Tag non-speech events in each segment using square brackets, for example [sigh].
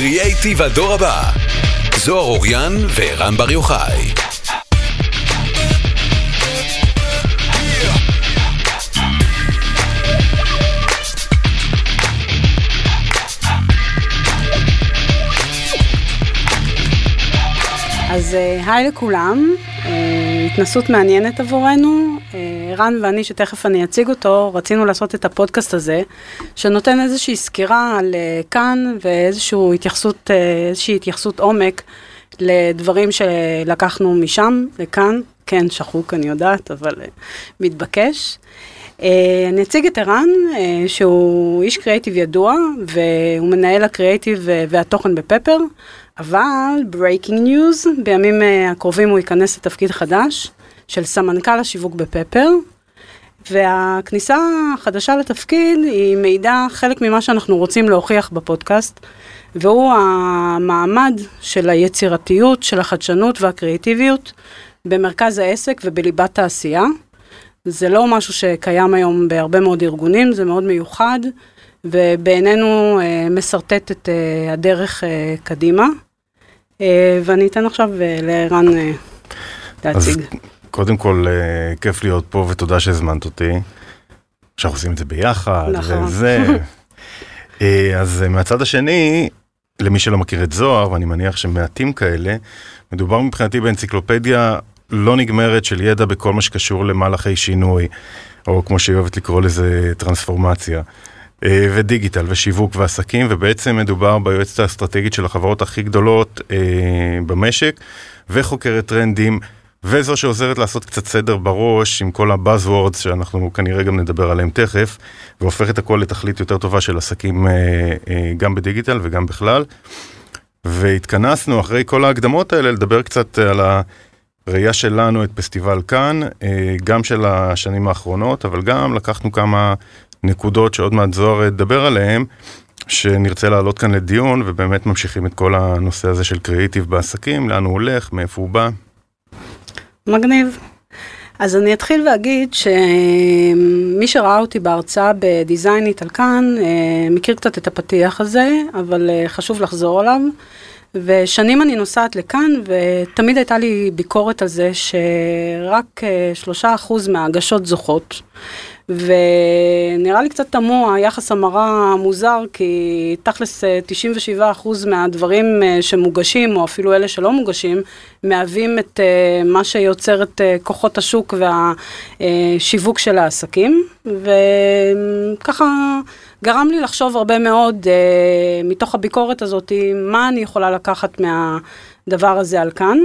קריאייטיב הדור הבא, זוהר אוריאן ורן בר יוחאי. אז אה, היי לכולם, אה, התנסות מעניינת עבורנו. אה, רן ואני, שתכף אני אציג אותו, רצינו לעשות את הפודקאסט הזה, שנותן איזושהי סקירה על קאן ואיזושהי התייחסות, איזושהי התייחסות עומק לדברים שלקחנו משם לכאן. כן, שחוק, אני יודעת, אבל מתבקש. אני אציג את ערן, שהוא איש קריאיטיב ידוע, והוא מנהל הקריאיטיב והתוכן בפפר. אבל breaking news, בימים הקרובים הוא ייכנס לתפקיד חדש של סמנכ"ל השיווק בפפר, והכניסה החדשה לתפקיד היא מעידה חלק ממה שאנחנו רוצים להוכיח בפודקאסט, והוא המעמד של היצירתיות, של החדשנות והקריאטיביות במרכז העסק ובליבת העשייה. זה לא משהו שקיים היום בהרבה מאוד ארגונים, זה מאוד מיוחד, ובעינינו אה, משרטט את אה, הדרך אה, קדימה. אה, ואני אתן עכשיו אה, לערן אה, להציג. קודם כל, כיף להיות פה ותודה שהזמנת אותי. שאנחנו עושים את זה ביחד, נכון. וזה. [laughs] אז מהצד השני, למי שלא מכיר את זוהר, ואני מניח שמעטים כאלה, מדובר מבחינתי באנציקלופדיה לא נגמרת של ידע בכל מה שקשור למהלכי שינוי, או כמו שהיא אוהבת לקרוא לזה, טרנספורמציה. אה, ודיגיטל ושיווק ועסקים, ובעצם מדובר ביועצת האסטרטגית של החברות הכי גדולות אה, במשק, וחוקרת טרנדים, וזו שעוזרת לעשות קצת סדר בראש עם כל הבאזוורדס שאנחנו כנראה גם נדבר עליהם תכף, והופכת הכל לתכלית יותר טובה של עסקים אה, אה, גם בדיגיטל וגם בכלל. והתכנסנו אחרי כל ההקדמות האלה לדבר קצת על הראייה שלנו את פסטיבל כאן, אה, גם של השנים האחרונות, אבל גם לקחנו כמה נקודות שעוד מעט זוהר ידבר עליהן, שנרצה להעלות כאן לדיון, ובאמת ממשיכים את כל הנושא הזה של קריאיטיב בעסקים, לאן הוא הולך, מאיפה הוא בא. מגניב. אז אני אתחיל ואגיד שמי שראה אותי בהרצאה בדיזיינית על כאן, אה, מכיר קצת את הפתיח הזה, אבל אה, חשוב לחזור עליו. ושנים אני נוסעת לכאן, ותמיד הייתה לי ביקורת על זה שרק אה, שלושה אחוז מההגשות זוכות. ונראה לי קצת תמוה, היחס המרה מוזר, כי תכלס 97% אה, מהדברים אה, שמוגשים, או אפילו אלה שלא מוגשים, מהווים את אה, מה שיוצר את כוחות השוק והשיווק של העסקים, וככה גרם לי לחשוב הרבה מאוד מתוך הביקורת הזאת, מה אני יכולה לקחת מהדבר הזה על כאן.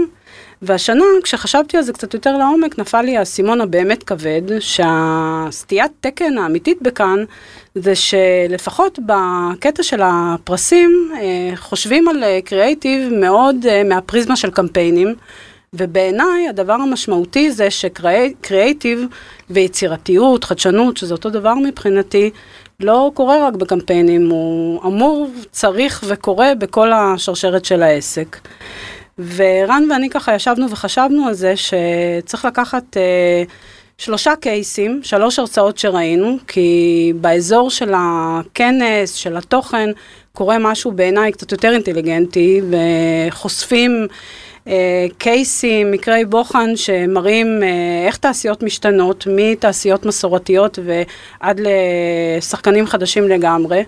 והשנה, כשחשבתי על זה קצת יותר לעומק, נפל לי האסימון הבאמת כבד, שהסטיית תקן האמיתית בכאן, זה שלפחות בקטע של הפרסים, אה, חושבים על קריאייטיב אה, מאוד אה, מהפריזמה של קמפיינים. ובעיניי הדבר המשמעותי זה שקריאייטיב ויצירתיות, חדשנות, שזה אותו דבר מבחינתי, לא קורה רק בקמפיינים, הוא אמור, צריך וקורה בכל השרשרת של העסק. ורן ואני ככה ישבנו וחשבנו על זה שצריך לקחת אה, שלושה קייסים, שלוש הרצאות שראינו, כי באזור של הכנס, של התוכן, קורה משהו בעיניי קצת יותר אינטליגנטי, וחושפים אה, קייסים, מקרי בוחן שמראים אה, איך תעשיות משתנות, מתעשיות מסורתיות ועד לשחקנים חדשים לגמרי.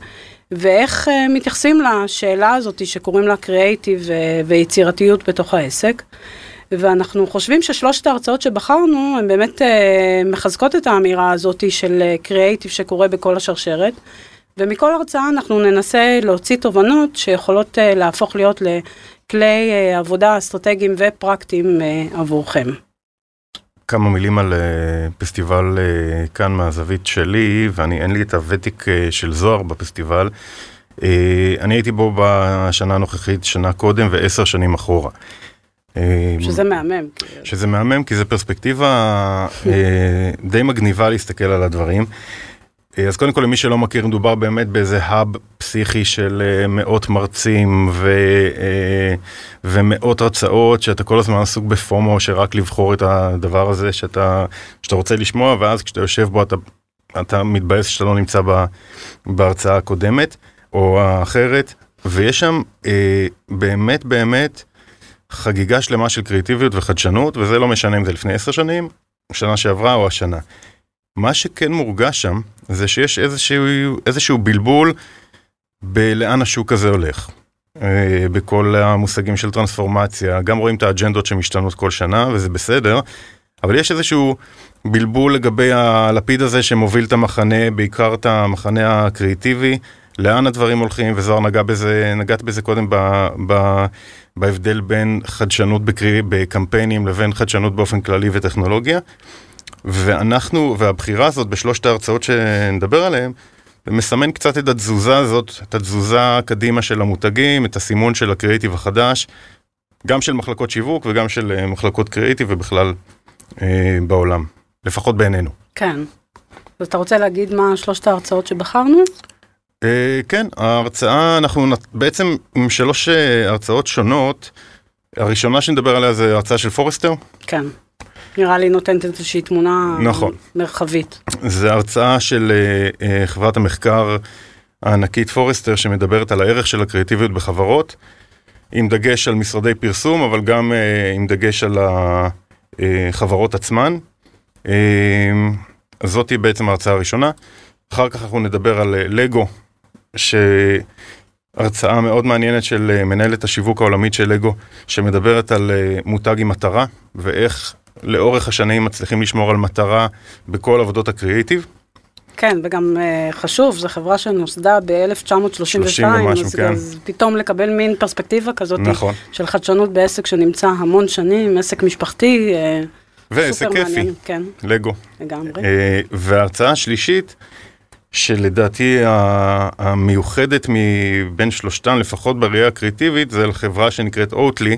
ואיך uh, מתייחסים לשאלה הזאת שקוראים לה קריאייטיב ויצירתיות בתוך העסק. ואנחנו חושבים ששלושת ההרצאות שבחרנו, הן באמת uh, מחזקות את האמירה הזאת של קריאייטיב שקורה בכל השרשרת. ומכל הרצאה אנחנו ננסה להוציא תובנות שיכולות uh, להפוך להיות לכלי uh, עבודה אסטרטגיים ופרקטיים uh, עבורכם. כמה מילים על uh, פסטיבל uh, כאן מהזווית שלי, ואני אין לי את הוותק uh, של זוהר בפסטיבל. אני הייתי בו בשנה הנוכחית, שנה קודם ועשר שנים אחורה. שזה מהמם. שזה מהמם, כי זו פרספקטיבה די מגניבה להסתכל על הדברים. אז קודם כל למי שלא מכיר מדובר באמת באיזה האב פסיכי של אה, מאות מרצים ו, אה, ומאות הרצאות שאתה כל הזמן עסוק בפומו שרק לבחור את הדבר הזה שאתה, שאתה רוצה לשמוע ואז כשאתה יושב בו אתה, אתה מתבאס שאתה לא נמצא בהרצאה הקודמת או האחרת ויש שם אה, באמת באמת חגיגה שלמה של קריאטיביות וחדשנות, וזה לא משנה אם זה לפני עשר שנים, שנה שעברה או השנה. מה שכן מורגש שם, זה שיש איזשהו, איזשהו בלבול בלאן השוק הזה הולך. אה, בכל המושגים של טרנספורמציה, גם רואים את האג'נדות שמשתנות כל שנה, וזה בסדר, אבל יש איזשהו בלבול לגבי הלפיד הזה שמוביל את המחנה, בעיקר את המחנה הקריאיטיבי, לאן הדברים הולכים, וזוהר נגע בזה, נגעת בזה קודם ב, ב, בהבדל בין חדשנות בקרי, בקמפיינים לבין חדשנות באופן כללי וטכנולוגיה. ואנחנו, והבחירה הזאת בשלושת ההרצאות שנדבר עליהן, מסמן קצת את התזוזה הזאת, את התזוזה קדימה של המותגים, את הסימון של הקריאיטיב החדש, גם של מחלקות שיווק וגם של אה, מחלקות קריאיטיב ובכלל אה, בעולם, לפחות בעינינו. כן. אז אתה רוצה להגיד מה שלושת ההרצאות שבחרנו? אה, כן, ההרצאה, אנחנו בעצם עם שלוש אה, הרצאות שונות. הראשונה שנדבר עליה זה הרצאה של פורסטר. כן. נראה לי נותנת איזושהי תמונה נכון. מרחבית. זה הרצאה של uh, uh, חברת המחקר הענקית פורסטר שמדברת על הערך של הקריאטיביות בחברות, עם דגש על משרדי פרסום, אבל גם uh, עם דגש על החברות עצמן. Uh, זאת היא בעצם ההרצאה הראשונה. אחר כך אנחנו נדבר על לגו, שהרצאה מאוד מעניינת של מנהלת השיווק העולמית של לגו, שמדברת על מותג עם מטרה, ואיך לאורך השנים מצליחים לשמור על מטרה בכל עבודות הקריאיטיב. כן, וגם uh, חשוב, זו חברה שנוסדה ב-1932, אז, כן. אז פתאום לקבל מין פרספקטיבה כזאת נכון. של חדשנות בעסק שנמצא המון שנים, עסק משפחתי, uh, ועסק כיפי, כן. לגו. לגמרי. Uh, וההרצאה השלישית, שלדעתי המיוחדת מבין שלושתן, לפחות בראייה הקריאיטיבית, זה על חברה שנקראת אוטלי.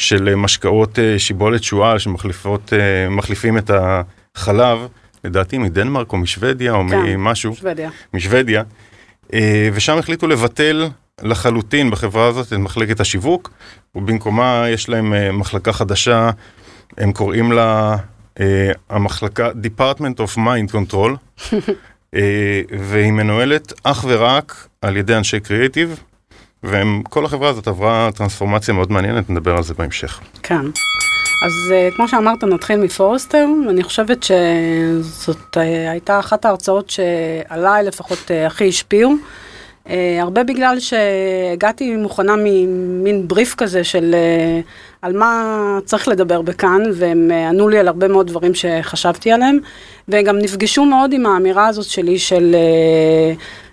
של אה, משקאות אה, שיבולת שועל שמחליפים אה, את החלב, לדעתי מדנמרק או משוודיה או כן, ממשהו. משוודיה. משוודיה. ושם החליטו לבטל לחלוטין בחברה הזאת את מחלקת השיווק, ובמקומה יש להם מחלקה חדשה, הם קוראים לה המחלקה Department of Mind Control, [laughs] והיא מנוהלת אך ורק על ידי אנשי קריאיטיב. וכל החברה הזאת עברה טרנספורמציה מאוד מעניינת, נדבר על זה בהמשך. כן. אז uh, כמו שאמרת, נתחיל מפורסטר. אני חושבת שזאת uh, הייתה אחת ההרצאות שעליי לפחות uh, הכי השפיעו. הרבה בגלל שהגעתי מוכנה ממין בריף כזה של על מה צריך לדבר בכאן, והם ענו לי על הרבה מאוד דברים שחשבתי עליהם, וגם נפגשו מאוד עם האמירה הזאת שלי של...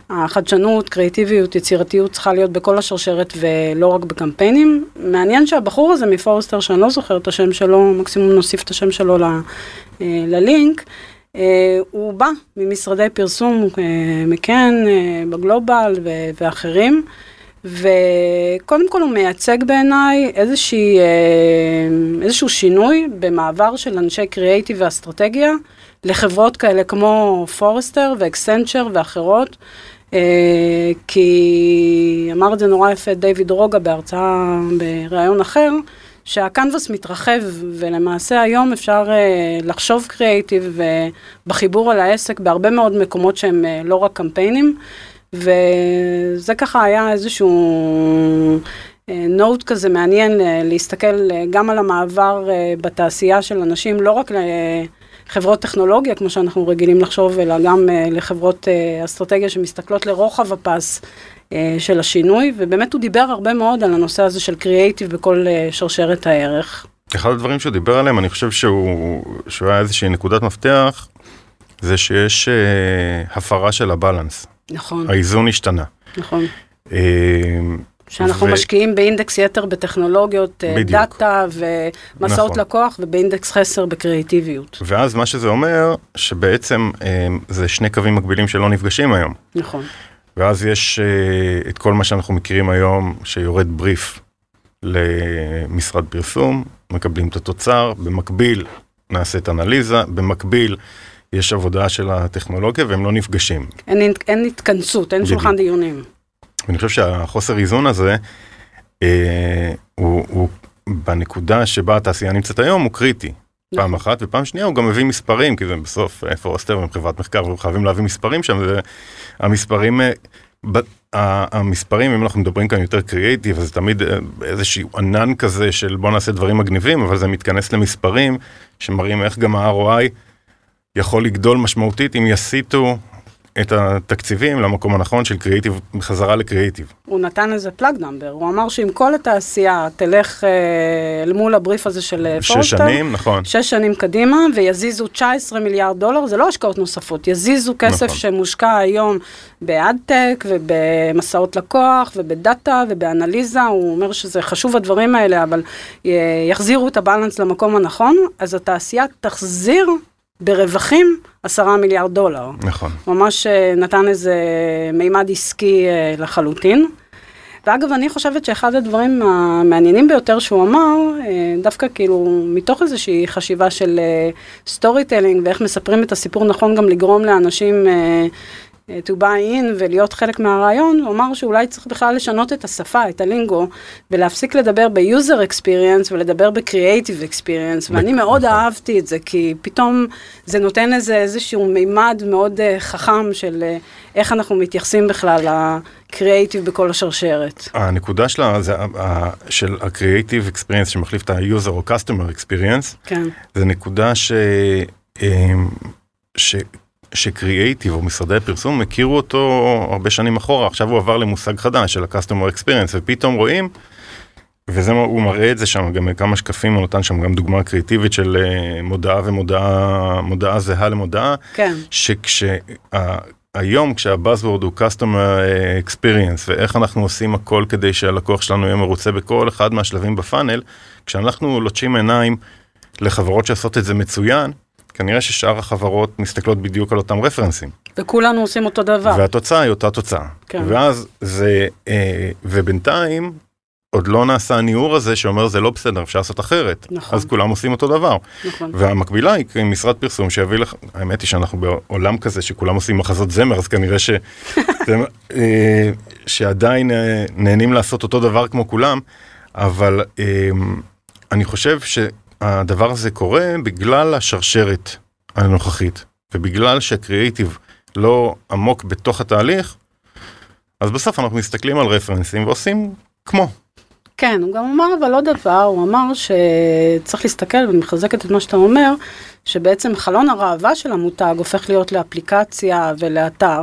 החדשנות, קריאיטיביות, יצירתיות צריכה להיות בכל השרשרת ולא רק בקמפיינים. מעניין שהבחור הזה מפורסטר, שאני לא זוכר את השם שלו, מקסימום נוסיף את השם שלו ל, אה, ללינק, אה, הוא בא ממשרדי פרסום אה, מקן, בגלובל ואחרים. וקודם כל הוא מייצג בעיניי איזושהי, איזשהו שינוי במעבר של אנשי קריאייטיב ואסטרטגיה לחברות כאלה כמו פורסטר ואקסנצ'ר ואחרות, כי אמר את זה נורא יפה דיוויד רוגה בהרצאה בריאיון אחר, שהקנבס מתרחב, ולמעשה היום אפשר uh, לחשוב קריאייטיב בחיבור על העסק בהרבה מאוד מקומות שהם uh, לא רק קמפיינים, וזה ככה היה איזשהו נוט כזה מעניין להסתכל גם על המעבר בתעשייה של אנשים, לא רק. חברות טכנולוגיה, כמו שאנחנו רגילים לחשוב, אלא גם uh, לחברות uh, אסטרטגיה שמסתכלות לרוחב הפס uh, של השינוי, ובאמת הוא דיבר הרבה מאוד על הנושא הזה של קריאייטיב בכל uh, שרשרת הערך. אחד הדברים שהוא דיבר עליהם, אני חושב שהוא, שהוא היה איזושהי נקודת מפתח, זה שיש uh, הפרה של הבלנס. נכון. האיזון השתנה. נכון. Uh, שאנחנו ו... משקיעים באינדקס יתר בטכנולוגיות, אה, בדיוק. דאטה ומסעות נכון. לקוח ובאינדקס חסר בקריאיטיביות. ואז מה שזה אומר, שבעצם אה, זה שני קווים מקבילים שלא נפגשים היום. נכון. ואז יש אה, את כל מה שאנחנו מכירים היום, שיורד בריף למשרד פרסום, מקבלים את התוצר, במקביל נעשית אנליזה, במקביל יש עבודה של הטכנולוגיה והם לא נפגשים. אין, אין התכנסות, אין שולחן דיונים. ואני חושב שהחוסר איזון הזה, אה, הוא, הוא בנקודה שבה התעשייה נמצאת היום הוא קריטי. נכון. פעם אחת, ופעם שנייה הוא גם מביא מספרים, כי זה בסוף פורסטר הם חברת מחקר, אנחנו חייבים להביא מספרים שם, והמספרים, אה, המספרים, אם אנחנו מדברים כאן יותר קריאייטיב, אז זה תמיד אה, איזשהו ענן כזה של בוא נעשה דברים מגניבים, אבל זה מתכנס למספרים שמראים איך גם ה-ROI יכול לגדול משמעותית אם יסיטו את התקציבים למקום הנכון של קריאיטיב, חזרה לקריאיטיב. הוא נתן איזה plug number, הוא אמר שאם כל התעשייה תלך אה, אל מול הבריף הזה של אה, פורסטר, שש שנים, נכון. שש שנים קדימה, ויזיזו 19 מיליארד דולר, זה לא השקעות נוספות, יזיזו כסף נכון. שמושקע היום ב adtech ובמסעות לקוח ובדאטה ובאנליזה, הוא אומר שזה חשוב הדברים האלה, אבל יחזירו את ה balance למקום הנכון, אז התעשייה תחזיר ברווחים עשרה מיליארד דולר. נכון. ממש אה, נתן איזה מימד עסקי אה, לחלוטין. ואגב, אני חושבת שאחד הדברים המעניינים ביותר שהוא אמר, אה, דווקא כאילו מתוך איזושהי חשיבה של storytelling ואיך מספרים את הסיפור נכון גם לגרום לאנשים to buy in ולהיות חלק מהרעיון, הוא אמר שאולי צריך בכלל לשנות את השפה, את ה lingo, ולהפסיק לדבר ב-user experience ולדבר ב-creative experience, ואני מאוד נכון. אהבתי את זה, כי פתאום זה נותן איזה איזשהו מימד מאוד uh, חכם של uh, איך אנחנו מתייחסים בכלל ל-creative בכל השרשרת. הנקודה שלה, זה, של ה-creative experience שמחליף את ה-user או customer experience, כן. זה נקודה ש... ש... שקריאייטיב או משרדי הפרסום הכירו אותו הרבה שנים אחורה, עכשיו הוא עבר למושג חדש של ה-customer experience ופתאום רואים, וזה הוא מראה את זה שם גם כמה שקפים, הוא נתן שם גם דוגמה קריאיטיבית של אה, מודעה ומודעה, מודעה זהה למודעה, כן. שכשהיום כשהבאזוורד הוא customer אה, experience ואיך אנחנו עושים הכל כדי שהלקוח שלנו יהיה מרוצה בכל אחד מהשלבים בפאנל, כשאנחנו לוטשים עיניים לחברות שעושות את זה מצוין, כנראה ששאר החברות מסתכלות בדיוק על אותם רפרנסים. וכולנו עושים אותו דבר. והתוצאה היא אותה תוצאה. כן. ואז זה, אה, ובינתיים עוד לא נעשה הניעור הזה שאומר זה לא בסדר, אפשר לעשות אחרת. נכון. אז כולם עושים אותו דבר. נכון. והמקבילה היא משרד פרסום שיביא לך, האמת היא שאנחנו בעולם כזה שכולם עושים מחזות זמר, אז כנראה ש... [laughs] זה, אה, שעדיין אה, נהנים לעשות אותו דבר כמו כולם, אבל אה, אני חושב ש... הדבר הזה קורה בגלל השרשרת הנוכחית, ובגלל שהקריאיטיב לא עמוק בתוך התהליך, אז בסוף אנחנו מסתכלים על רפרנסים ועושים כמו. כן, הוא גם אמר אבל עוד דבר, הוא אמר שצריך להסתכל, ואני מחזקת את מה שאתה אומר, שבעצם חלון הראווה של המותג הופך להיות לאפליקציה ולאתר.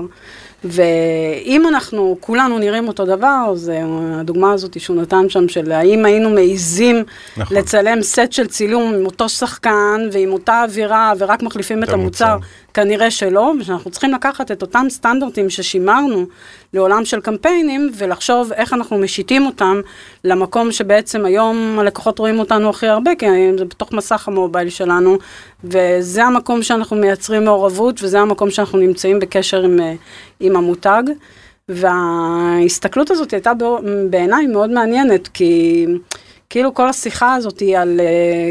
ואם אנחנו כולנו נראים אותו דבר, זה הדוגמה הזאת שהוא נתן שם של האם היינו מעיזים נכון. לצלם סט של צילום עם אותו שחקן ועם אותה אווירה ורק מחליפים את המוצר, מוצר. כנראה שלא, ושאנחנו צריכים לקחת את אותם סטנדרטים ששימרנו לעולם של קמפיינים ולחשוב איך אנחנו משיתים אותם למקום שבעצם היום הלקוחות רואים אותנו הכי הרבה, כי זה בתוך מסך המובייל שלנו, וזה המקום שאנחנו מייצרים מעורבות וזה המקום שאנחנו נמצאים בקשר עם, עם המותג. וההסתכלות הזאת הייתה בעיניי מאוד מעניינת, כי כאילו כל השיחה הזאת היא על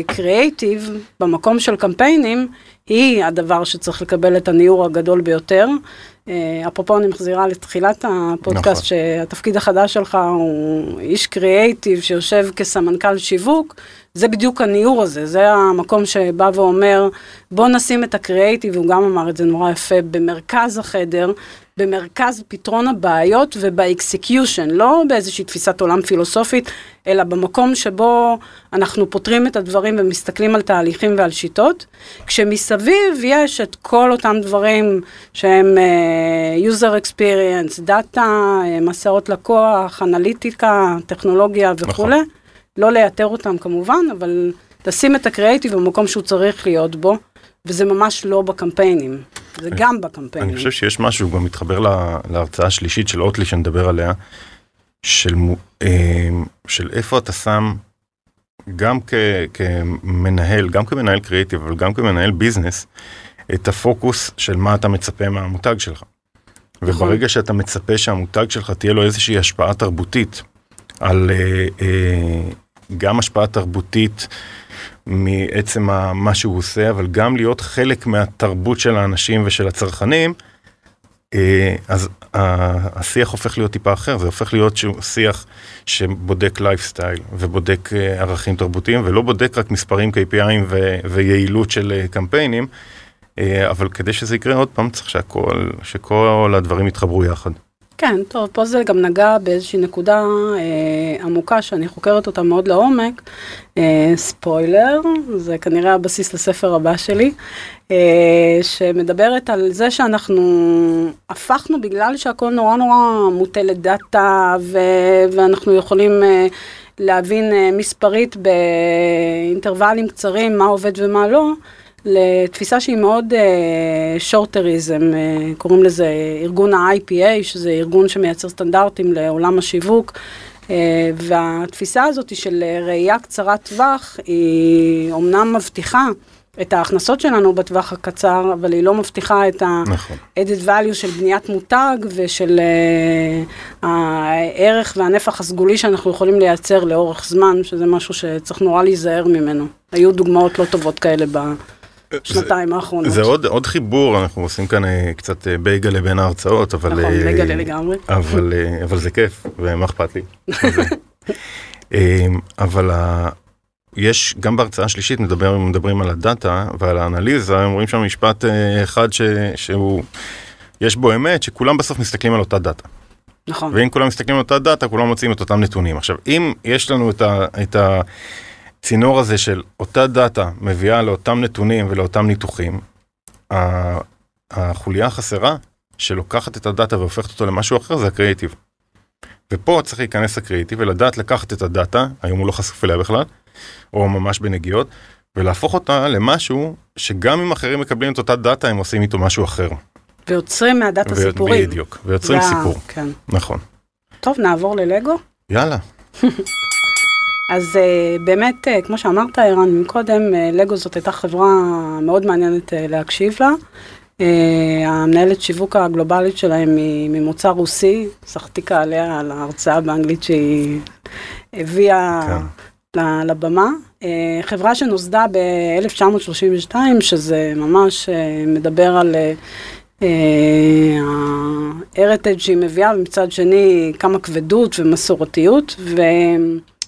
קריאייטיב uh, במקום של קמפיינים, היא הדבר שצריך לקבל את הניעור הגדול ביותר. Uh, אפרופו אני מחזירה לתחילת הפודקאסט, נכון. שהתפקיד החדש שלך הוא איש קריאייטיב שיושב כסמנכ"ל שיווק, זה בדיוק הניעור הזה, זה המקום שבא ואומר, בוא נשים את הקריאייטיב, הוא גם אמר את זה נורא יפה, במרכז החדר, במרכז פתרון הבעיות וב execution, לא באיזושהי תפיסת עולם פילוסופית, אלא במקום שבו אנחנו פותרים את הדברים ומסתכלים על תהליכים ועל שיטות, כשמסביב יש את כל אותם דברים שהם uh, user experience, דאטה, uh, מסעות לקוח, אנליטיקה, טכנולוגיה וכולי. נכון. לא לייתר אותם כמובן, אבל לשים את הקריאיטיב במקום שהוא צריך להיות בו, וזה ממש לא בקמפיינים, זה גם בקמפיינים. אני חושב שיש משהו, גם מתחבר להרצאה השלישית של אוטלי שנדבר עליה, של, אה, של איפה אתה שם, גם כ, כמנהל, גם כמנהל קריאיטיב, אבל גם כמנהל ביזנס, את הפוקוס של מה אתה מצפה מהמותג שלך. נכון. וברגע שאתה מצפה שהמותג שלך תהיה לו איזושהי השפעה תרבותית על אה, אה, גם השפעה תרבותית מעצם מה שהוא עושה, אבל גם להיות חלק מהתרבות של האנשים ושל הצרכנים, אה, אז השיח הופך להיות טיפה אחר, זה הופך להיות שיח שבודק לייפסטייל ובודק ערכים תרבותיים ולא בודק רק מספרים KPIים ויעילות של קמפיינים, אבל כדי שזה יקרה עוד פעם צריך שהכל, שכל הדברים יתחברו יחד. כן, טוב, פה זה גם נגע באיזושהי נקודה אה, עמוקה שאני חוקרת אותה מאוד לעומק. אה, ספוילר, זה כנראה הבסיס לספר הבא שלי, אה, שמדברת על זה שאנחנו הפכנו בגלל שהכל נורא נורא מוטה לדאטה, ו- ואנחנו יכולים אה, להבין אה, מספרית באינטרוולים קצרים מה עובד ומה לא. לתפיסה שהיא מאוד שורטריזם, uh, uh, קוראים לזה ארגון ה-IPA, שזה ארגון שמייצר סטנדרטים לעולם השיווק, uh, והתפיסה הזאת של ראייה קצרת טווח, היא אומנם מבטיחה את ההכנסות שלנו בטווח הקצר, אבל היא לא מבטיחה את ה-added נכון. value של בניית מותג ושל uh, הערך והנפח הסגולי שאנחנו יכולים לייצר לאורך זמן, שזה משהו שצריך נורא להיזהר ממנו. היו דוגמאות לא טובות כאלה ב... שנתיים האחרונות. זה עוד, עוד חיבור, אנחנו עושים כאן אה, קצת אה, בייגלה בין ההרצאות, אבל... נכון, אה, בייגלה לגמרי. אבל, אבל זה כיף, ומה אכפת לי. [laughs] אבל יש, גם בהרצאה השלישית מדבר, מדברים על הדאטה ועל האנליזה, אומרים שם משפט אחד ש, שהוא, יש בו אמת, שכולם בסוף מסתכלים על אותה דאטה. נכון. ואם כולם מסתכלים על אותה דאטה, כולם מוצאים את אותם נתונים. עכשיו, אם יש לנו את ה... את ה הצינור הזה של אותה דאטה מביאה לאותם נתונים ולאותם ניתוחים, החוליה החסרה שלוקחת את הדאטה והופכת אותו למשהו אחר זה הקריאיטיב. ופה צריך להיכנס הקריאיטיב ולדעת לקחת את הדאטה, היום הוא לא חשוף אליה בכלל, או ממש בנגיעות, ולהפוך אותה למשהו שגם אם אחרים מקבלים את אותה דאטה הם עושים איתו משהו אחר. ויוצרים מהדאטה ו... סיפורים. בדיוק, ויוצרים סיפור. כן. נכון. טוב, נעבור ללגו? יאללה. [laughs] אז uh, באמת, uh, כמו שאמרת, ערן, מקודם, uh, לגו זאת הייתה חברה מאוד מעניינת להקשיב לה. המנהלת שיווק הגלובלית שלהם היא ממוצא רוסי, שחתיקה עליה על ההרצאה באנגלית שהיא הביאה כן. לבמה. חברה שנוסדה ב-1932, שזה ממש מדבר על... ההרטג' שהיא מביאה, ומצד שני כמה כבדות ומסורתיות, ו...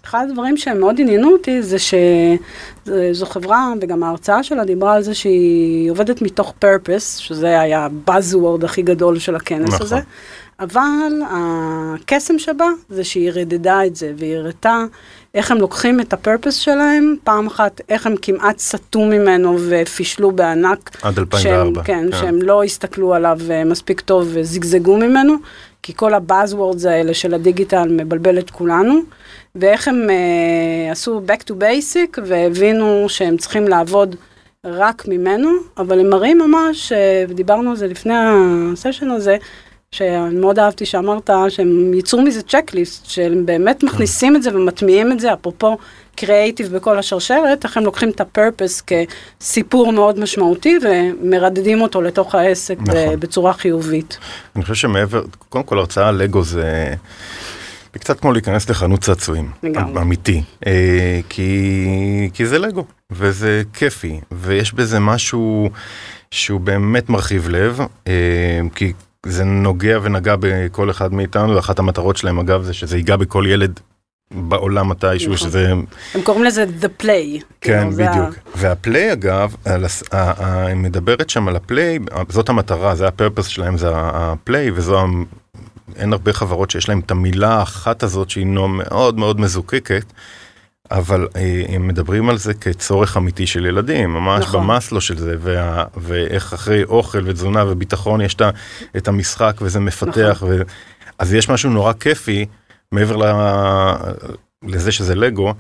אחד הדברים שהם מאוד עניינו אותי זה שזו חברה, וגם ההרצאה שלה דיברה על זה שהיא עובדת מתוך purpose, שזה היה buzzword הכי גדול של הכנס נכון. הזה, אבל הקסם שבה זה שהיא רדדה את זה, והיא הראתה איך הם לוקחים את הפרפס שלהם, פעם אחת איך הם כמעט סטו ממנו ופישלו בענק. עד 2004. שהם, כן, כן, שהם לא הסתכלו עליו אה, מספיק טוב וזיגזגו ממנו, כי כל הבאזוורדס האלה של הדיגיטל מבלבל את כולנו. ואיך הם uh, עשו back to basic והבינו שהם צריכים לעבוד רק ממנו, אבל הם מראים ממש, uh, ודיברנו על זה לפני הסשן הזה, שאני מאוד אהבתי שאמרת שהם ייצרו מזה צ'קליסט, שהם באמת מכניסים את זה ומטמיעים את זה, אפרופו קריאייטיב בכל השרשרת, איך הם לוקחים את הפרפס כסיפור מאוד משמעותי ומרדדים אותו לתוך העסק נכון. בצורה חיובית. אני חושב שמעבר, קודם כל הרצאה לגו זה... זה קצת כמו להיכנס לחנות צעצועים, אמיתי, אה, כי, כי זה לגו, וזה כיפי, ויש בזה משהו שהוא באמת מרחיב לב, אה, כי זה נוגע ונגע בכל אחד מאיתנו, ואחת המטרות שלהם אגב זה שזה ייגע בכל ילד בעולם מתישהו, נכון. שזה... הם קוראים לזה The Play. כן, כאילו, בדיוק. ה... והפליי אגב, היא מדברת שם על הפליי, זאת המטרה, זה הפרפס שלהם, זה הפליי, וזו אין הרבה חברות שיש להם את המילה האחת הזאת שהיא מאוד מאוד מזוקקת. אבל אה, הם מדברים על זה כצורך אמיתי של ילדים, ממש נכון. במסלו של זה, וה, ואיך אחרי אוכל ותזונה וביטחון יש את המשחק וזה מפתח, נכון. ו, אז יש משהו נורא כיפי, מעבר ל, לזה שזה לגו,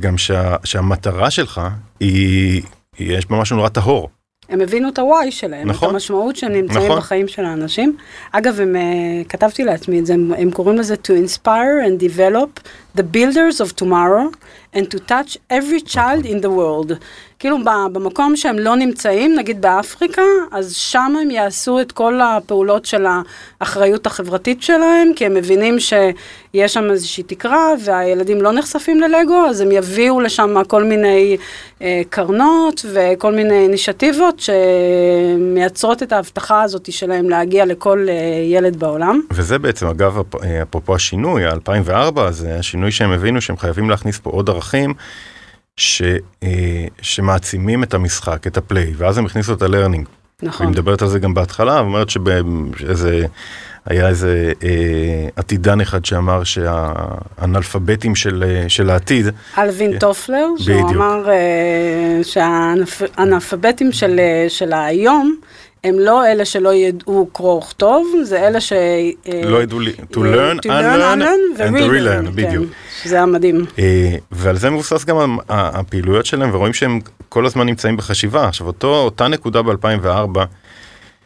גם שה, שהמטרה שלך היא, יש בה משהו נורא טהור. הם הבינו את ה-why שלהם, נכון, את המשמעות שהם נמצאים נכון. בחיים של האנשים. אגב, הם, uh, כתבתי לעצמי את זה, הם, הם קוראים לזה to inspire and develop the builders of tomorrow and to touch every child in the world. כאילו במקום שהם לא נמצאים, נגיד באפריקה, אז שם הם יעשו את כל הפעולות של האחריות החברתית שלהם, כי הם מבינים שיש שם איזושהי תקרה והילדים לא נחשפים ללגו, אז הם יביאו לשם כל מיני אה, קרנות וכל מיני initiativeות שמייצרות את ההבטחה הזאת שלהם להגיע לכל אה, ילד בעולם. וזה בעצם, אגב, אה, אפרופו השינוי, ה-2004, זה השינוי שהם הבינו שהם חייבים להכניס פה עוד ערכים. ש, אה, שמעצימים את המשחק, את ה play, ואז הם הכניסו את ה learning. נכון. היא מדברת על זה גם בהתחלה, אומרת שבאיזה היה איזה אה, עתידן אחד שאמר שהאנאלפביתים של, אה, של העתיד. אלווין כן. טופלר, שהוא בדיוק. אמר אה, שהאנאלפביתים של, אה, של היום, הם לא אלה שלא ידעו קרוא וכתוב, זה אלה ש... אה, לא ידעו לי- to learn, unlearn and to relearn, בדיוק. כן, שזה היה מדהים. אה, ועל זה מבוסס גם הפעילויות שלהם, ורואים שהם כל הזמן נמצאים בחשיבה. עכשיו, אותה נקודה ב-2004,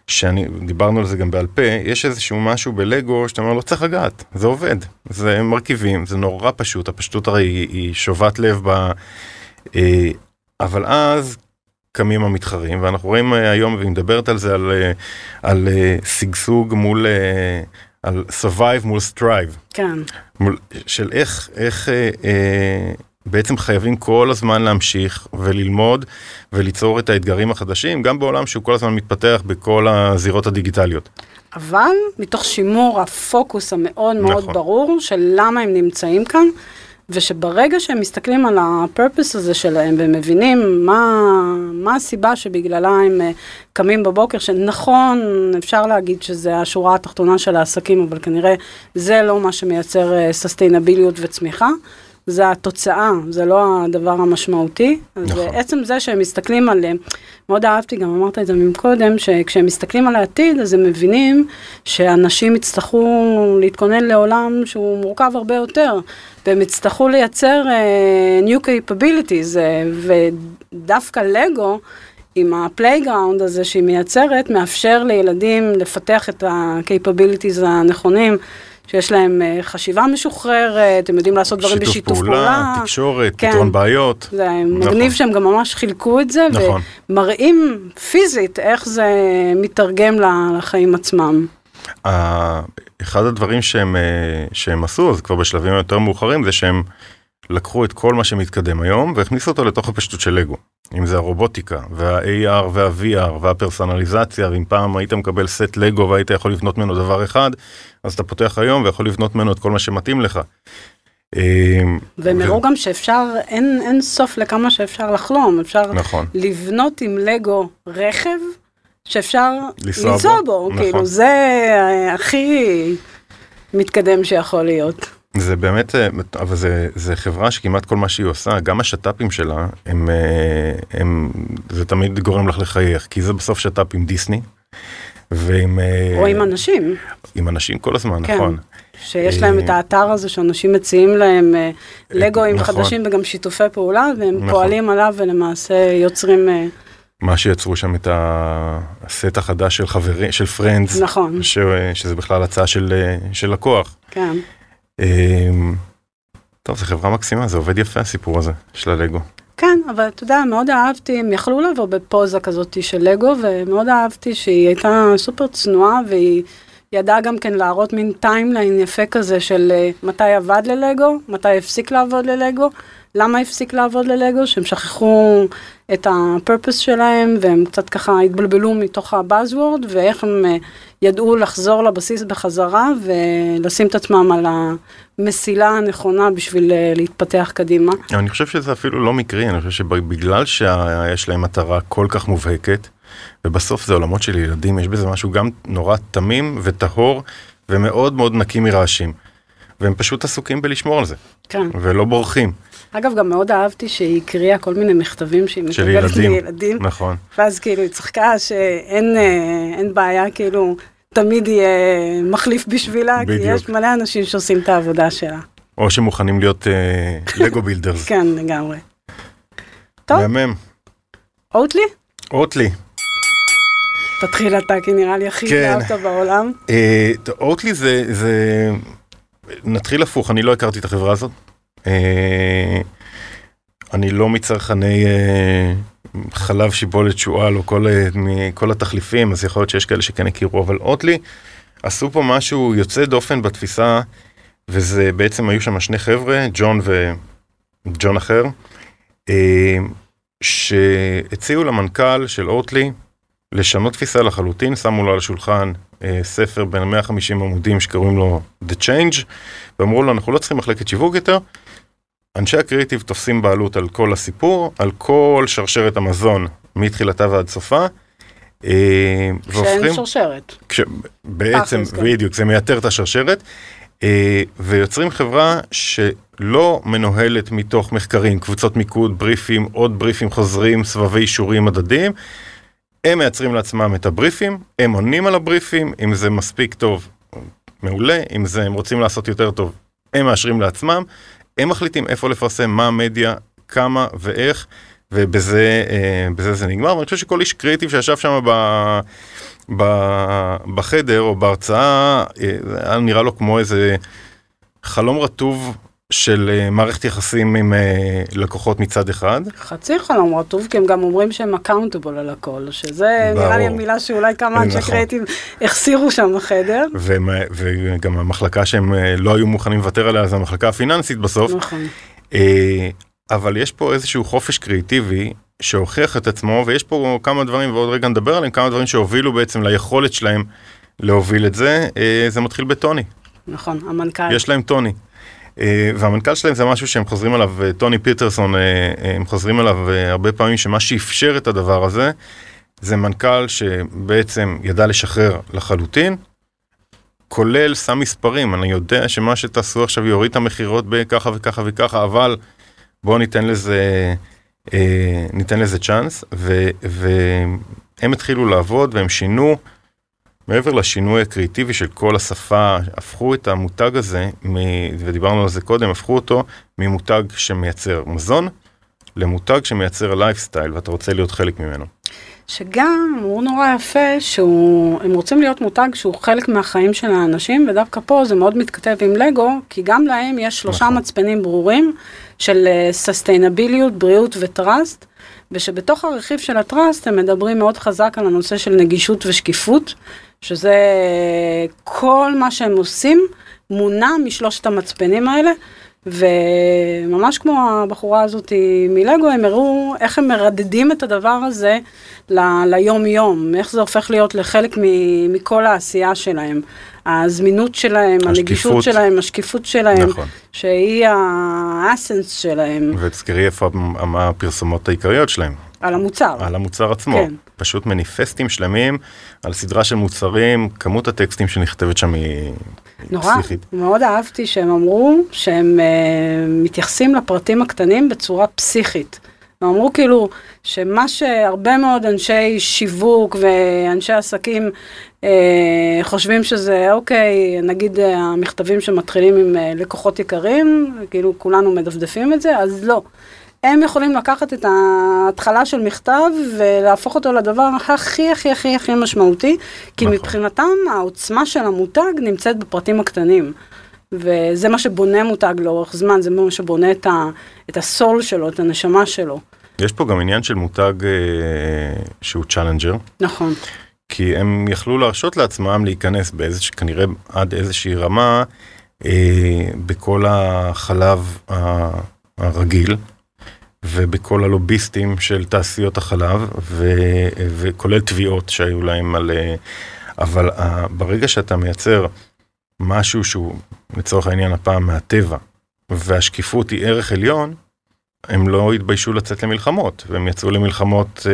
שאני, דיברנו על זה גם בעל פה, יש איזשהו משהו בלגו שאתה אומר, לא צריך לגעת, זה עובד, זה מרכיבים, זה נורא פשוט, הפשטות הרי היא, שובת לב ב... אה, אבל אז קמים המתחרים, ואנחנו רואים אה, היום, והיא מדברת על זה, על, אה, על אה, שגשוג מול, על survive מול strive. כן, מול, של איך, איך אה, אה, בעצם חייבים כל הזמן להמשיך וללמוד וליצור את האתגרים החדשים, גם בעולם שהוא כל הזמן מתפתח בכל הזירות הדיגיטליות. אבל מתוך שימור הפוקוס המאוד מאוד נכון. ברור של למה הם נמצאים כאן, ושברגע שהם מסתכלים על הפרפס הזה שלהם ומבינים מה, מה הסיבה שבגללה הם אה, קמים בבוקר, שנכון, אפשר להגיד שזה השורה התחתונה של העסקים, אבל כנראה זה לא מה שמייצר סוסטיינביליות וצמיחה. זה התוצאה, זה לא הדבר המשמעותי. אז נכון. נכון. עצם זה שהם מסתכלים על, מאוד אהבתי, גם אמרת את זה מקודם, שכשהם מסתכלים על העתיד, אז הם מבינים שאנשים יצטרכו להתכונן לעולם שהוא מורכב הרבה יותר, והם יצטרכו לייצר uh, new capabilities, uh, ודווקא לגו, עם ה playground הזה שהיא מייצרת, מאפשר לילדים לפתח את ה-capabilities הנכונים. שיש להם אה, חשיבה משוחררת, הם יודעים לעשות דברים שיתוף בשיתוף פעולה, פעולה. תקשורת, כן. פתרון בעיות. זה נכון. מגניב שהם גם ממש חילקו את זה, נכון. ומראים פיזית איך זה מתרגם לחיים עצמם. אחד הדברים שהם, אה, שהם עשו, אז כבר בשלבים יותר מאוחרים, זה שהם לקחו את כל מה שמתקדם היום והכניסו אותו לתוך הפשטות של לגו. אם זה הרובוטיקה, וה-AR וה-VR והפרסונליזציה, ואם פעם היית מקבל סט לגו והיית יכול לבנות ממנו דבר אחד, אז אתה פותח היום ויכול לבנות ממנו את כל מה שמתאים לך. אה, והם ו- הראו גם שאפשר, אין, אין סוף לכמה שאפשר לחלום, אפשר נכון. לבנות עם לגו רכב שאפשר לנסוע בו, בו, נכון. כאילו זה אה, הכי מתקדם שיכול להיות. זה באמת, אה, אבל זה, זה חברה שכמעט כל מה שהיא עושה, גם השת"פים שלה, הם, אה, הם, זה תמיד גורם לך לחייך, כי זה בסוף שת"פ עם דיסני, ועם אה, או עם אנשים, עם אנשים כל הזמן, כן. נכון. שיש להם את האתר הזה שאנשים מציעים להם לגואים נכון. חדשים וגם שיתופי פעולה, והם נכון. פועלים עליו ולמעשה יוצרים, מה שיצרו שם את הסט החדש של חברים, של פרנדס, נכון, ש, שזה בכלל הצעה של, של לקוח. כן. אה, טוב, זו חברה מקסימה, זה עובד יפה הסיפור הזה של הלגו. כן, אבל אתה יודע, מאוד אהבתי, הם יכלו לבוא בפוזה כזאת של לגו, ומאוד אהבתי שהיא הייתה סופר צנועה, והיא ידעה גם כן להראות מין timeline יפה כזה של אה, מתי עבד ללגו, מתי הפסיק לעבוד ללגו, למה הפסיק לעבוד ללגו, שהם שכחו את ה purpose שלהם, והם קצת ככה התבלבלו מתוך ה buzzword, ואיך הם אה, ידעו לחזור לבסיס בחזרה, ולשים את עצמם על המסילה הנכונה בשביל אה, להתפתח קדימה. אני חושב שזה אפילו לא מקרי, אני חושב שבגלל שיש להם מטרה כל כך מובהקת, ובסוף זה עולמות של ילדים, יש בזה משהו גם נורא תמים וטהור ומאוד מאוד נקי מרעשים. והם פשוט עסוקים בלשמור על זה, כן. ולא בורחים. אגב, גם מאוד אהבתי שהיא הקריאה כל מיני מכתבים שהיא מקבלת ילדים. מילדים, נכון. ואז כאילו היא צחקה שאין אה, בעיה, כאילו, תמיד יהיה מחליף בשבילה, כי בדיוק. יש מלא אנשים שעושים את העבודה שלה. או שמוכנים להיות אה, לגו builders. [laughs] כן, לגמרי. טוב, מהמם. אוטלי? אוטלי. תתחיל אתה, כי נראה לי הכי כן. התאהבת בעולם. אה, אוטלי זה, זה... נתחיל הפוך, אני לא הכרתי את החברה הזאת. אה, אני לא מצרכני אה, חלב שיבולת שועל או כל, אה, מכל התחליפים, אז יכול להיות שיש כאלה שכן הכירו, אבל אוטלי עשו פה משהו יוצא דופן בתפיסה, וזה בעצם היו שם שני חבר'ה, ג'ון וג'ון אחר, שהציעו למנכ"ל של אוטלי לשנות תפיסה לחלוטין, שמו לו על השולחן ספר בין 150 עמודים שקוראים לו The Change, ואמרו לו אנחנו לא צריכים מחלקת שיווק יותר, אנשי הקריאיטיב תופסים בעלות על כל הסיפור, על כל שרשרת המזון מתחילתה ועד סופה, אה, כשאין שרשרת. כש... בעצם, כן. בדיוק, זה מייתר את השרשרת. אה, ויוצרים חברה שלא מנוהלת מתוך מחקרים, קבוצות מיקוד, בריפים, עוד בריפים חוזרים, סבבי אישורים מדדים. הם מייצרים לעצמם את הבריפים, הם עונים על הבריפים, אם זה מספיק טוב, מעולה, אם זה הם רוצים לעשות יותר טוב, הם מאשרים לעצמם, הם מחליטים איפה לפרסם, מה המדיה, כמה ואיך, ובזה אה, זה נגמר, ואני חושב שכל איש קריאיטיב שישב שם ב... בחדר או בהרצאה, אה, היה נראה לו כמו איזה חלום רטוב של אה, מערכת יחסים עם אה, לקוחות מצד אחד. חצי חלום רטוב, כי הם גם אומרים שהם accountable על הכל, שזה ברור. נראה לי המילה שאולי כמה אנשי נכון. קריאיטיב החסירו שם בחדר. וגם המחלקה שהם לא היו מוכנים לוותר עליה, זה המחלקה הפיננסית בסוף. נכון. אבל יש פה איזשהו חופש קריאיטיבי שהוכיח את עצמו, ויש פה כמה דברים, ועוד רגע נדבר עליהם, כמה דברים שהובילו בעצם ליכולת שלהם להוביל את זה, אה, זה מתחיל בטוני. נכון, המנכ"ל. יש להם טוני. אה, והמנכ"ל שלהם זה משהו שהם חוזרים עליו, אה, טוני פיטרסון, הם חוזרים עליו הרבה פעמים, שמה שאפשר את הדבר הזה, זה מנכ"ל שבעצם ידע לשחרר לחלוטין, כולל שם מספרים, אני יודע שמה שתעשו עכשיו יוריד את המכירות בככה וככה וככה, אבל בואו ניתן לזה... אה, ניתן לזה צ'אנס, והם התחילו לעבוד והם שינו, מעבר לשינוי הקריאיטיבי של כל השפה, הפכו את המותג הזה, מ, ודיברנו על זה קודם, הפכו אותו ממותג שמייצר מזון, למותג שמייצר לייפסטייל, ואתה רוצה להיות חלק ממנו. שגם אמרו נורא יפה שהם רוצים להיות מותג שהוא חלק מהחיים של האנשים, ודווקא פה זה מאוד מתכתב עם לגו, כי גם להם יש שלושה נכון. מצפנים ברורים של sustainability, אה, בריאות ו trust, ושבתוך הרכיב של הטראסט הם מדברים מאוד חזק על הנושא של נגישות ושקיפות, שזה כל מה שהם עושים מונע משלושת המצפנים האלה. וממש כמו הבחורה הזאת מלגו, הם הראו איך הם מרדדים את הדבר הזה ל- ליום יום, איך זה הופך להיות לחלק מ- מכל העשייה שלהם. הזמינות שלהם, השקיפות. הנגישות שלהם, השקיפות שלהם, נכון. שהיא האסנס שלהם. ותזכרי איפה הפרסומות העיקריות שלהם. על המוצר. על המוצר עצמו. כן. פשוט מניפסטים שלמים על סדרה של מוצרים, כמות הטקסטים שנכתבת שם היא נורא, פסיכית. מאוד אהבתי שהם אמרו שהם uh, מתייחסים לפרטים הקטנים בצורה פסיכית. הם אמרו כאילו שמה שהרבה מאוד אנשי שיווק ואנשי עסקים אה, חושבים שזה אוקיי, נגיד אה, המכתבים שמתחילים עם אה, לקוחות יקרים, כאילו כולנו מדפדפים את זה, אז לא. הם יכולים לקחת את ההתחלה של מכתב ולהפוך אותו לדבר הכי הכי הכי הכי משמעותי, כי נכון. מבחינתם העוצמה של המותג נמצאת בפרטים הקטנים. וזה מה שבונה מותג לאורך זמן, זה מה שבונה את, ה, את ה soul שלו, את הנשמה שלו. יש פה גם עניין של מותג אה, שהוא challenger. נכון. כי הם יכלו להרשות לעצמם להיכנס באיזוש, כנראה עד איזושהי רמה אה, בכל החלב הרגיל, ובכל הלוביסטים של תעשיות החלב, ו, וכולל תביעות שהיו להם על... אה, אבל אה, ברגע שאתה מייצר משהו שהוא לצורך העניין הפעם מהטבע, והשקיפות היא ערך עליון, הם לא התביישו לצאת למלחמות, והם יצאו למלחמות אה,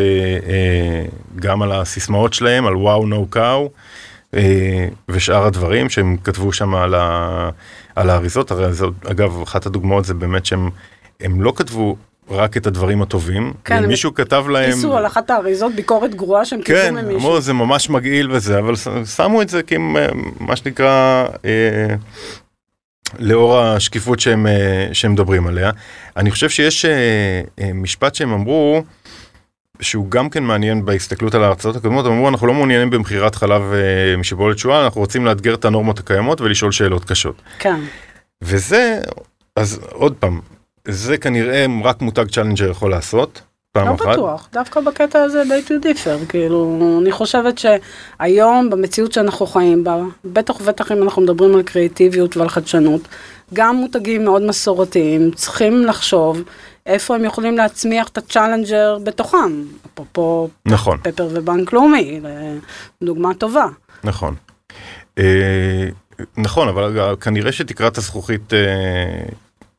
אה, גם על הסיסמאות שלהם, על וואו נו קאו, ושאר הדברים שהם כתבו שם על, ה, על האריזות, הרי זאת, אגב, אחת הדוגמאות זה באמת שהם לא כתבו רק את הדברים הטובים. כן, מישהו כתב להם... ניסו על אחת האריזות ביקורת גרועה שהם קיבלו כן, ממישהו. כן, אמרו זה ממש מגעיל וזה, אבל שמו את זה כי מה שנקרא, אה, לאור השקיפות שהם, אה, שהם מדברים עליה. אני חושב שיש אה, אה, משפט שהם אמרו, שהוא גם כן מעניין בהסתכלות על ההרצאות הקודמות, הם אמרו אנחנו לא מעוניינים במכירת חלב אה, משיבולת שואה, אנחנו רוצים לאתגר את הנורמות הקיימות ולשאול שאלות קשות. כן. וזה, אז עוד פעם, זה כנראה רק מותג challenger יכול לעשות. פעם לא אחת. לא בטוח, דווקא בקטע הזה beg to differ, כאילו, אני חושבת שהיום במציאות שאנחנו חיים בה, בטח ובטח אם אנחנו מדברים על קריאיטיביות ועל חדשנות, גם מותגים מאוד מסורתיים צריכים לחשוב איפה הם יכולים להצמיח את ה challenger בתוכם. אפרופו נכון. פפר ובנק לאומי, דוגמה טובה. נכון. אה, נכון, אבל כנראה שתקרת הזכוכית אה,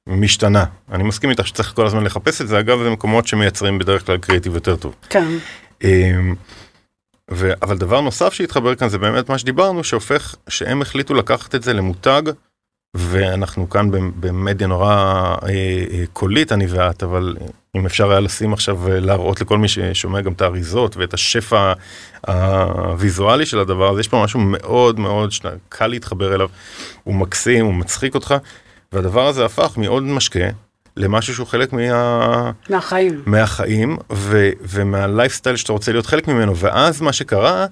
משתנה. אני מסכים איתך שצריך כל הזמן לחפש את זה, אגב זה מקומות שמייצרים בדרך כלל קריאיטיב יותר טוב. כן. אמ, ו... אבל דבר נוסף שהתחבר כאן זה באמת מה שדיברנו שהופך שהם החליטו לקחת את זה למותג ואנחנו כאן במדיה נורא אה, אה, קולית אני ואת אבל אם אפשר היה לשים עכשיו אה, להראות לכל מי ששומע גם את האריזות ואת השפע הוויזואלי של הדבר הזה יש פה משהו מאוד מאוד קל להתחבר אליו הוא מקסים הוא מצחיק אותך והדבר הזה הפך מעוד משקה למשהו שהוא חלק מה... מהחיים מהחיים ו... ומהלייפסטייל שאתה רוצה להיות חלק ממנו ואז מה שקרה.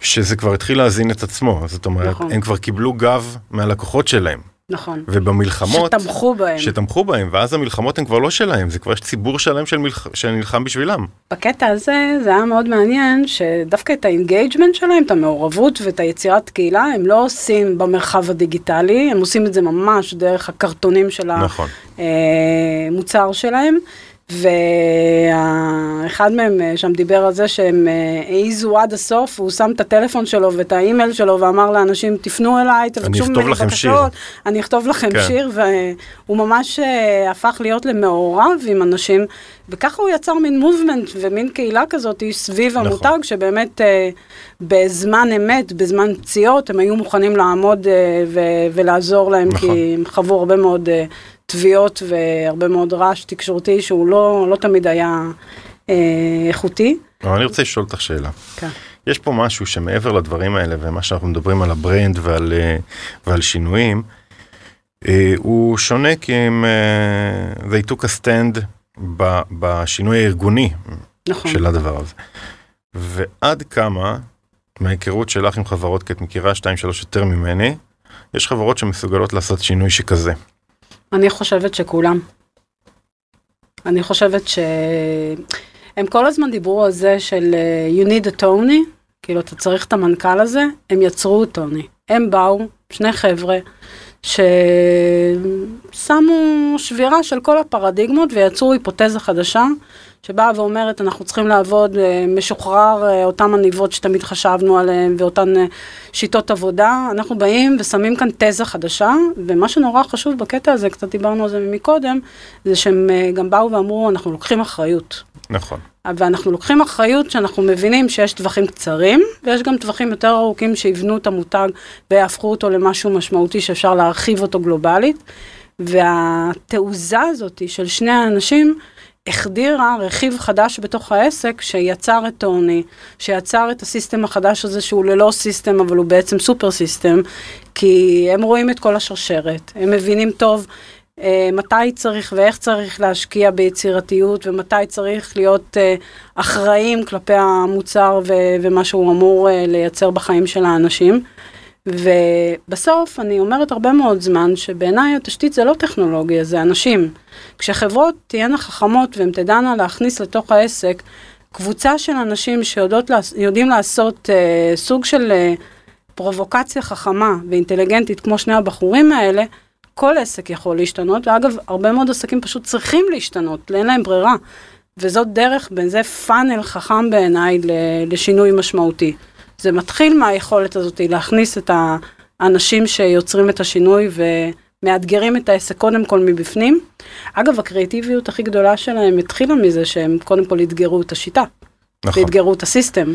שזה כבר התחיל להזין את עצמו זאת אומרת נכון. הם כבר קיבלו גב מהלקוחות שלהם. נכון. ובמלחמות שתמכו בהם שתמכו בהם ואז המלחמות הן כבר לא שלהם זה כבר יש ציבור שלם של מלח... שנלחם בשבילם. בקטע הזה זה היה מאוד מעניין שדווקא את ה engagement שלהם את המעורבות ואת היצירת קהילה הם לא עושים במרחב הדיגיטלי הם עושים את זה ממש דרך הקרטונים של נכון. המוצר שלהם. ואחד מהם אה, שם דיבר על זה שהם אה, העיזו עד הסוף, הוא שם את הטלפון שלו ואת האימייל שלו ואמר לאנשים תפנו אליי, תבקשו ממני בקשות, אני אכתוב לכם כן. שיר, והוא ממש אה, הפך להיות למעורב עם אנשים, וככה הוא יצר מין movement ומין קהילה כזאת סביב נכון. המותג, שבאמת בזמן אמת, בזמן פציעות, הם היו מוכנים לעמוד ולעזור להם, נכון. כי הם חוו הרבה מאוד... תביעות והרבה מאוד רעש תקשורתי שהוא לא, לא תמיד היה אה, איכותי. אני רוצה לשאול אותך שאלה. כן. יש פה משהו שמעבר לדברים האלה ומה שאנחנו מדברים על ה brand ועל, אה, ועל שינויים, אה, הוא שונה כי הם, uh, they took a stand ב, בשינוי הארגוני נכון. של הדבר הזה. ועד כמה, מההיכרות שלך עם חברות, כי את מכירה 2-3 יותר ממני, יש חברות שמסוגלות לעשות שינוי שכזה. אני חושבת שכולם. אני חושבת שהם כל הזמן דיברו על זה של אה, you need a Tony, כאילו אתה צריך את המנכ"ל הזה, הם יצרו טוני. הם באו, שני חבר'ה, ששמו שבירה של כל הפרדיגמות ויצרו היפותזה חדשה שבאה ואומרת אנחנו צריכים לעבוד אה, משוחרר אה, אותם עניבות שתמיד חשבנו עליהם ואותן אה, שיטות עבודה, אנחנו באים ושמים כאן תזה חדשה ומה שנורא חשוב בקטע הזה, קצת דיברנו על זה מקודם, זה שהם גם באו ואמרו אנחנו לוקחים אחריות. נכון. ואנחנו לוקחים אחריות שאנחנו מבינים שיש טווחים קצרים ויש גם טווחים יותר ארוכים שיבנו את המותג ויהפכו אותו למשהו משמעותי שאפשר להרחיב אותו גלובלית. והתעוזה הזאת של שני האנשים החדירה רכיב חדש בתוך העסק שיצר את טון, שיצר את ה system החדש הזה שהוא ללא system אבל הוא בעצם super system, כי הם רואים את כל השרשרת, הם מבינים טוב מתי צריך ואיך צריך להשקיע ביצירתיות ומתי צריך להיות אה, אחראים כלפי המוצר ו- ומה שהוא אמור אה, לייצר בחיים של האנשים. ובסוף אני אומרת הרבה מאוד זמן שבעיניי התשתית זה לא טכנולוגיה, זה אנשים. כשחברות תהיינה חכמות והן תדענה להכניס לתוך העסק קבוצה של אנשים שיודעים לעשות אה, סוג של אה, פרובוקציה חכמה ואינטליגנטית כמו שני הבחורים האלה, כל עסק יכול להשתנות, ואגב, הרבה מאוד עסקים פשוט צריכים להשתנות, אין להם ברירה. וזאת דרך, וזה פאנל חכם בעיניי לשינוי משמעותי. זה מתחיל מהיכולת הזאת להכניס את האנשים שיוצרים את השינוי ומאתגרים את העסק קודם כל מבפנים. אגב, הקריאטיביות הכי גדולה שלהם התחילה מזה שהם קודם כל אתגרו את השיטה. נכון. ואתגרו את הסיסטם.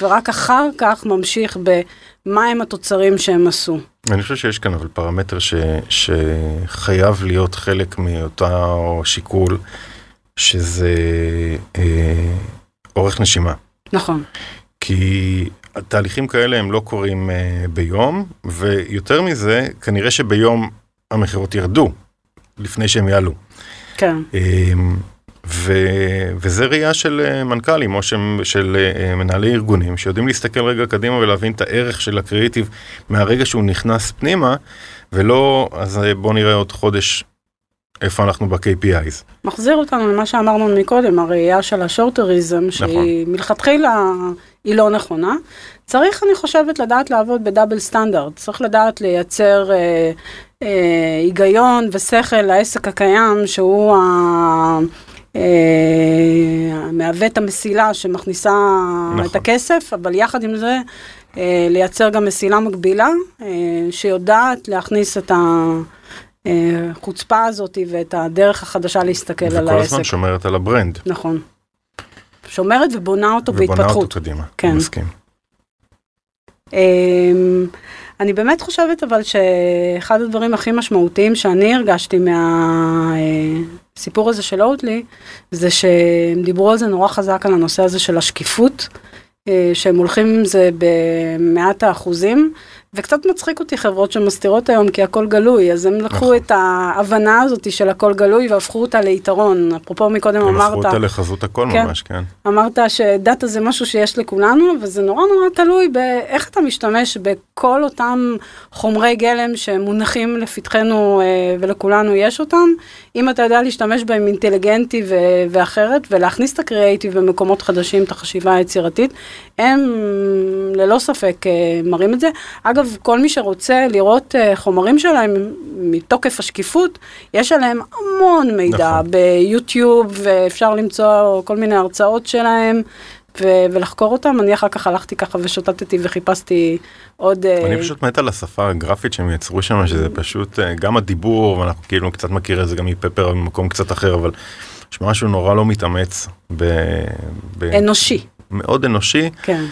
ורק אחר כך ממשיך במה הם התוצרים שהם עשו. אני חושב שיש כאן אבל פרמטר ש, שחייב להיות חלק מאותו שיקול, שזה אה, אורך נשימה. נכון. כי תהליכים כאלה הם לא קורים uh, ביום, ויותר מזה, כנראה שביום המכירות ירדו, לפני שהם יעלו. כן. Uh, ו, וזה ראייה של uh, מנכ"לים או של, של uh, מנהלי ארגונים שיודעים להסתכל רגע קדימה ולהבין את הערך של הקריאיטיב מהרגע שהוא נכנס פנימה, ולא, אז בוא נראה עוד חודש איפה אנחנו ב-KPIs. מחזיר אותנו למה שאמרנו מקודם, הראייה של השורטריזם, נכון. שהיא מלכתחילה היא לא נכונה. צריך, אני חושבת, לדעת לעבוד בדאבל סטנדרט. צריך לדעת לייצר אה, אה, היגיון ושכל לעסק הקיים, שהוא ה... אה, מהווה את המסילה שמכניסה נכון. את הכסף, אבל יחד עם זה אה, לייצר גם מסילה מקבילה, אה, שיודעת להכניס את החוצפה הזאת ואת הדרך החדשה להסתכל על העסק. וכל הזמן שומרת על ה brand. נכון. שומרת ובונה אותו ובונה בהתפתחות. אותו קדימה, כן. אני מסכים. אמ, אני באמת חושבת אבל שאחד הדברים הכי משמעותיים שאני הרגשתי מהסיפור הזה של אוטלי, זה שהם דיברו על זה נורא חזק על הנושא הזה של השקיפות, אה, שהם הולכים עם זה במאת האחוזים, וקצת מצחיק אותי חברות שמסתירות היום כי הכל גלוי, אז הם לקחו נכון. את ההבנה הזאת של הכל גלוי והפכו אותה ליתרון. אפרופו מקודם הם הפכו אמרת, אותה לחזות הכל כן. ממש, כן. אמרת שדאטה זה משהו שיש לכולנו, וזה נורא נורא תלוי באיך אתה משתמש בכל אותם חומרי גלם שמונחים לפתחנו אה, ולכולנו יש אותם. אם אתה יודע להשתמש בהם אינטליגנטי ו- ואחרת, ולהכניס את הקריאייטיב במקומות חדשים, את החשיבה היצירתית, הם ללא ספק אה, מראים את זה. אגב, כל מי שרוצה לראות אה, חומרים שלהם מתוקף השקיפות, יש עליהם המון מידע נכון. ביוטיוב, ואפשר למצוא כל מיני הרצאות שלהם. ו- ולחקור אותם, אני אחר כך הלכתי ככה ושוטטתי וחיפשתי עוד... אה, אני פשוט מת על השפה הגרפית שהם יצרו שם, שזה פשוט אה, גם הדיבור, ואנחנו כאילו קצת מכיר את זה גם מפפר במקום קצת אחר, אבל יש משהו נורא לא מתאמץ, ב... ב... אנושי, מאוד אנושי, כן.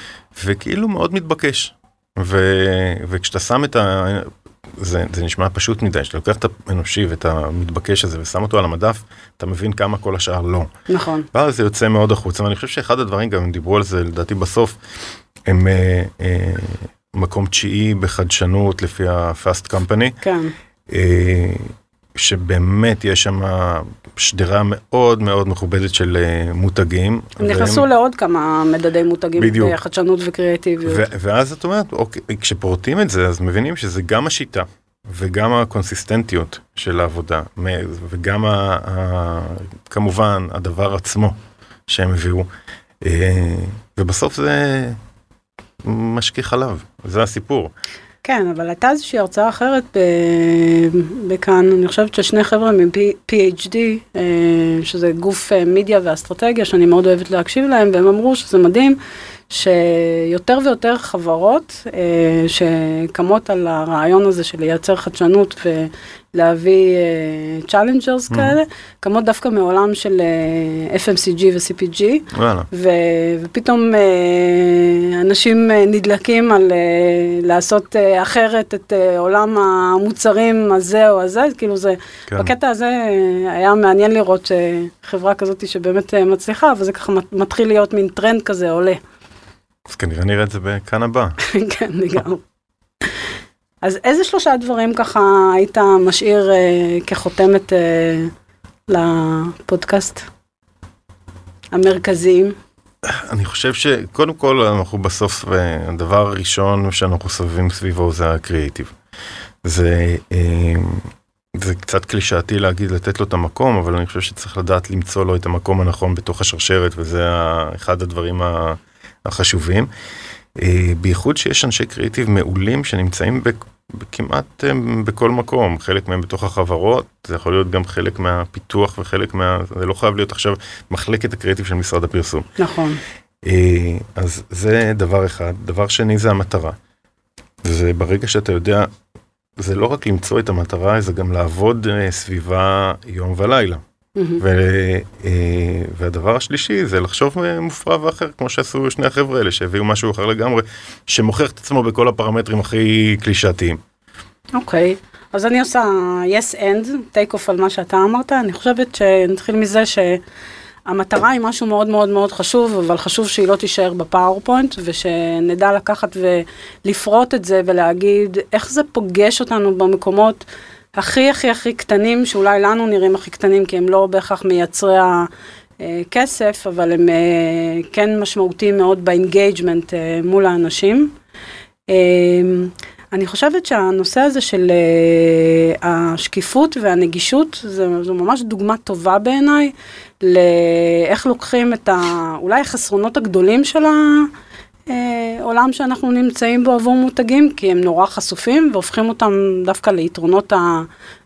וכאילו מאוד מתבקש. ו... וכשאתה שם את ה... זה, זה נשמע פשוט מדי, כשאתה לוקח את האנושי ואת המתבקש הזה ושם אותו על המדף, אתה מבין כמה כל השאר לא. נכון. ואז זה יוצא מאוד החוצה, ואני חושב שאחד הדברים, גם דיברו על זה לדעתי בסוף, הם אה, אה, מקום תשיעי בחדשנות לפי ה-Fast Company, כן. אה, שבאמת יש שם שדרה מאוד מאוד מכובדת של אה, מותגים. הם נכנסו לעוד כמה מדדי מותגים, בדיוק. חדשנות וקריאטיביות. ו- ואז את אומרת, אוקיי, כשפורטים את זה, אז מבינים שזה גם השיטה. וגם הקונסיסטנטיות של העבודה, וגם ה- ה- כמובן הדבר עצמו שהם הביאו, אה, ובסוף זה משקיך עליו, זה הסיפור. כן, אבל הייתה איזושהי הרצאה אחרת בקאן, אני חושבת ששני חבר'ה מ-PhD, אה, שזה גוף אה, מדיה ואסטרטגיה, שאני מאוד אוהבת להקשיב להם, והם אמרו שזה מדהים, שיותר ויותר חברות אה, שקמות על הרעיון הזה של לייצר חדשנות ולהביא challengers כאלה, קמות דווקא מעולם של אה, FMCG ו-CPG. ו- ופתאום אה, אנשים אה, נדלקים על אה, לעשות אה, אחרת את אה, עולם המוצרים הזה או הזה, כאילו זה, כן. בקטע הזה היה מעניין לראות שחברה כזאת שבאמת אה, מצליחה, וזה ככה מת- מתחיל להיות מין טרנד כזה עולה. אז כנראה נראה את זה בכאן הבא. [laughs] כן, לגמרי. אז איזה שלושה דברים ככה היית משאיר אה, כחותמת אה, לפודקאסט המרכזיים? אני חושב שקודם כל אנחנו בסוף, הדבר הראשון שאנחנו סובבים סביבו זה הקריאיטיב. זה, אה, זה קצת קלישאתי להגיד לתת לו את המקום, אבל אני חושב שצריך לדעת למצוא לו את המקום הנכון בתוך השרשרת, וזה אחד הדברים החשובים. אה, בייחוד שיש אנשי קריאיטיב מעולים שנמצאים כמעט אה, בכל מקום, חלק מהם בתוך החברות, זה יכול להיות גם חלק מהפיתוח וחלק מה... זה לא חייב להיות עכשיו מחלקת הקריאיטיב של משרד הפרסום. נכון. אה, אז זה דבר אחד. דבר שני זה המטרה. זה ברגע שאתה יודע, זה לא רק למצוא את המטרה, זה גם לעבוד סביבה יום ולילה. מהמם. ו, אה, והדבר השלישי זה לחשוב אה, מופרע ואחר, כמו שעשו שני החבר'ה האלה שהביאו משהו אחר לגמרי, שמוכיח את עצמו בכל הפרמטרים הכי קלישאתיים. אוקיי, אז אני עושה yes and, take off על מה שאתה אמרת, אני חושבת שנתחיל מזה שהמטרה היא משהו מאוד מאוד מאוד חשוב, אבל חשוב שהיא לא תישאר בפאורפוינט, ושנדע לקחת ולפרוט את זה ולהגיד איך זה פוגש אותנו במקומות הכי הכי הכי קטנים, שאולי לנו נראים הכי קטנים, כי הם לא בהכרח מייצרי הכסף, אבל הם אה, כן משמעותיים מאוד ב engagement אה, מול האנשים. אה, אני חושבת שהנושא הזה של השקיפות והנגישות, זה, זו ממש דוגמה טובה בעיניי, לאיך לוקחים את ה, אולי החסרונות הגדולים של העולם שאנחנו נמצאים בו עבור מותגים, כי הם נורא חשופים, והופכים אותם דווקא ליתרונות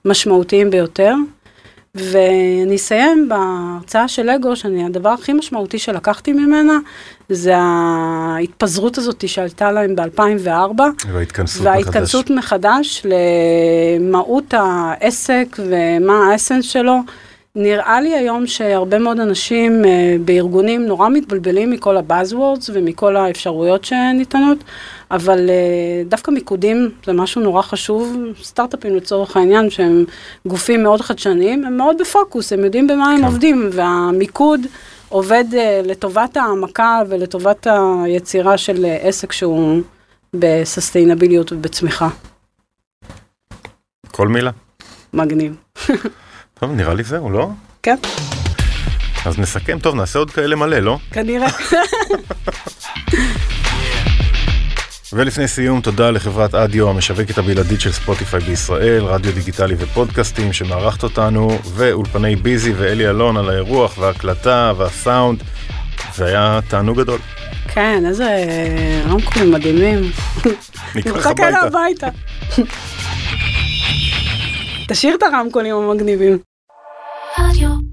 המשמעותיים ביותר. ואני אסיים בהרצאה של לגו, שאני, הדבר הכי משמעותי שלקחתי ממנה, זה ההתפזרות הזאת שעלתה להם ב-2004. וההתכנסות וההתכנסות מחדש למהות העסק ומה האסנס שלו. נראה לי היום שהרבה מאוד אנשים אה, בארגונים נורא מתבלבלים מכל הבאזוורדס ומכל האפשרויות שניתנות, אבל אה, דווקא מיקודים זה משהו נורא חשוב. סטארט-אפים לצורך העניין שהם גופים מאוד חדשניים, הם מאוד בפוקוס, הם יודעים במה הם כן. עובדים, והמיקוד עובד אה, לטובת העמקה ולטובת היצירה של אה, עסק שהוא בססטיינביליות ובצמיחה. כל מילה. מגניב. [laughs] טוב, נראה לי זהו, לא? כן, אז נסכם, טוב, נעשה עוד כאלה מלא, לא? כנראה. [laughs] ולפני סיום, תודה לחברת אדיו, המשווקת הבלעדית של ספוטיפיי בישראל, רדיו דיגיטלי ופודקאסטים שמארחת אותנו, ואולפני ביזי ואלי אלון על האירוח וההקלטה והסאונד, והיה תענוג גדול. כן, איזה רמקולים מדהימים. [laughs] ניקח. הביתה. [laughs] תשאיר את הרמקולים המגניבים. רדיו.